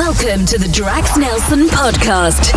Welcome to the Drax Nelson podcast.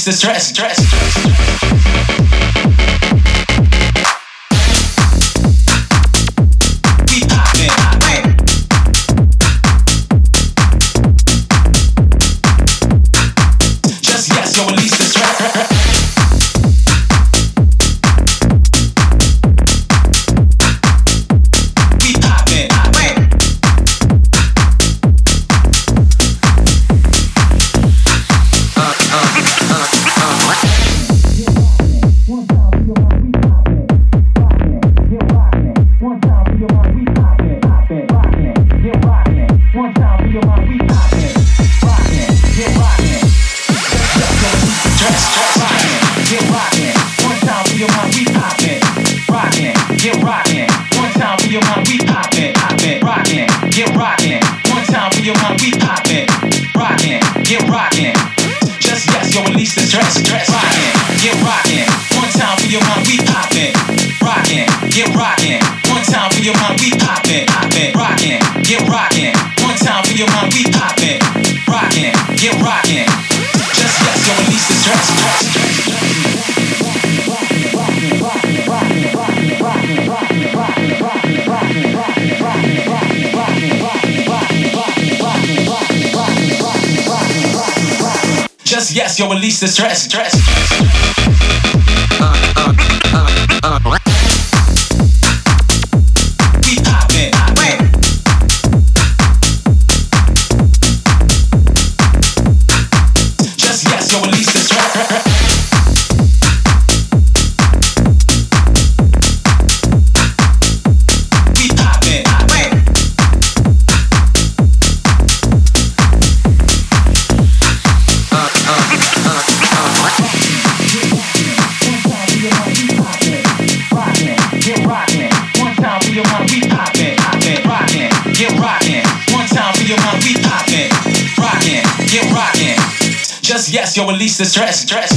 Release the stress, stress. Stress, stress. Stress.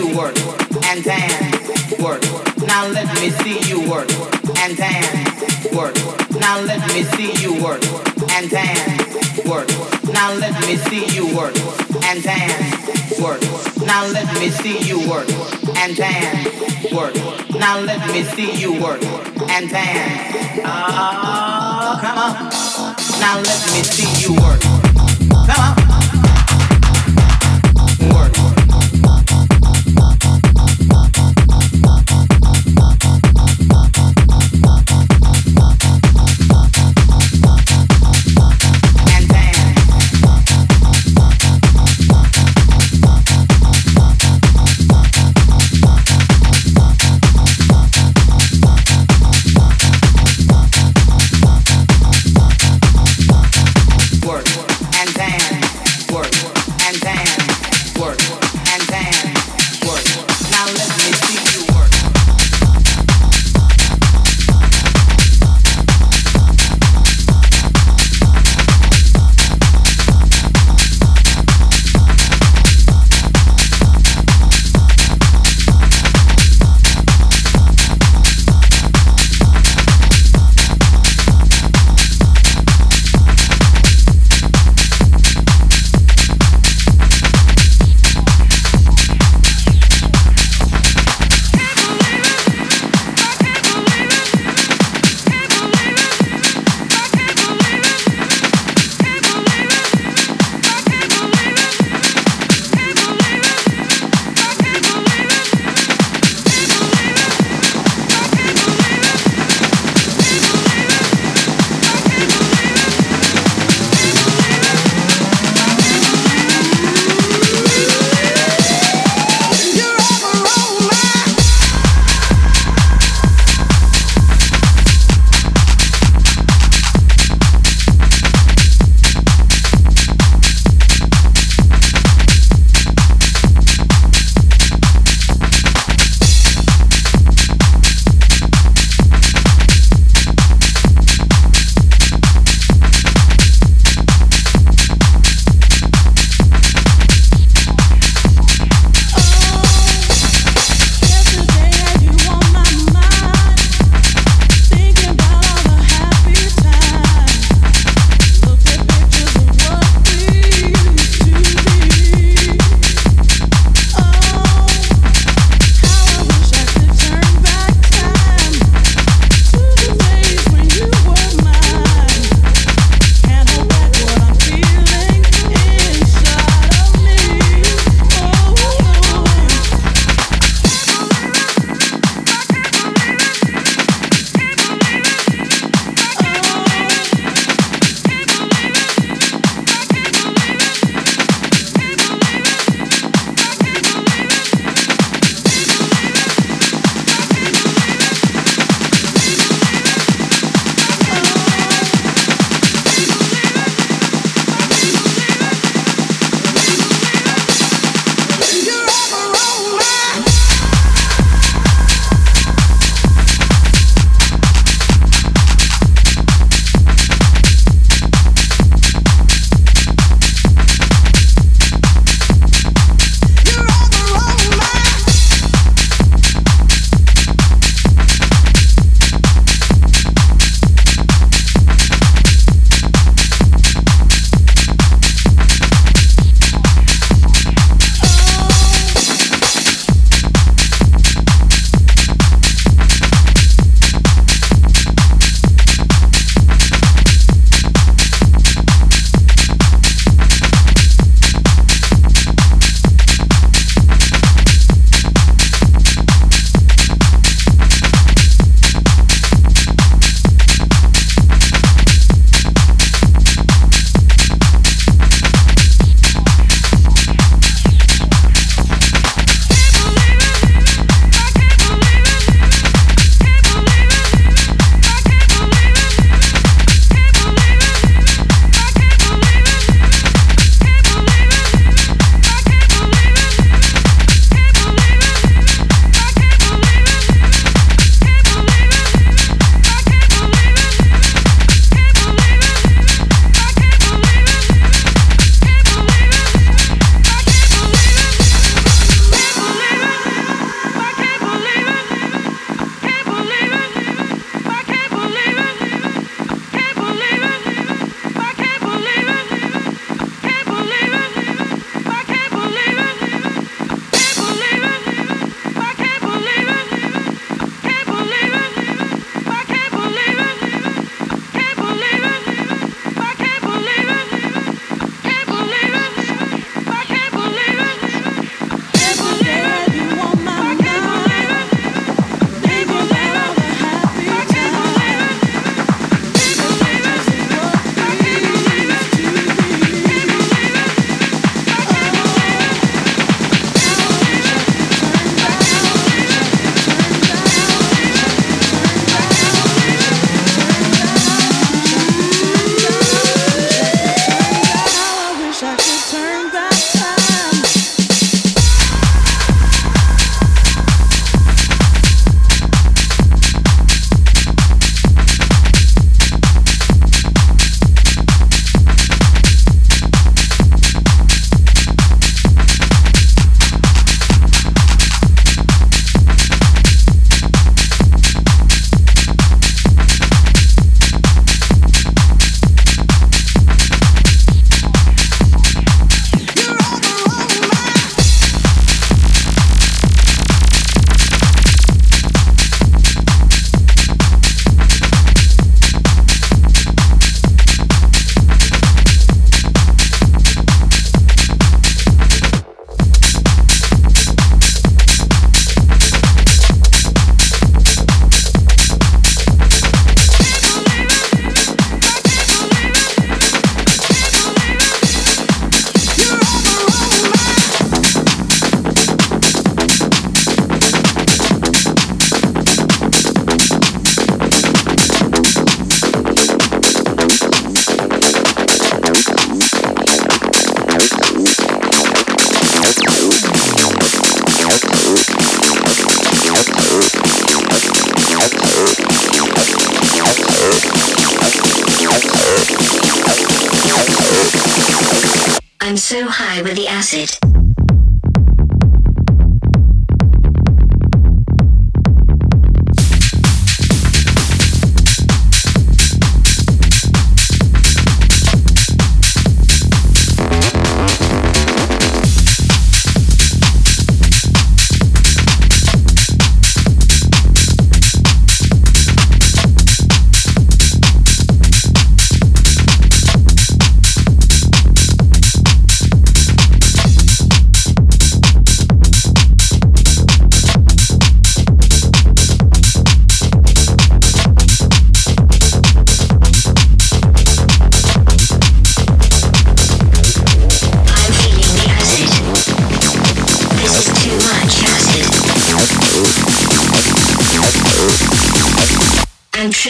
you work and dance, work. Now let me see you work and dance, work. Now let me see you work and dance, work. Now let me see you work and dance, work. Now let me see you work and dance, work. Now let me see you work and dance. Oh, come on. Now let me see you work.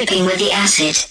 Tripping with the acid.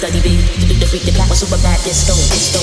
study beat. The freak, the black was super bad, this stone, this stone.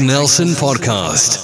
Nelson podcast.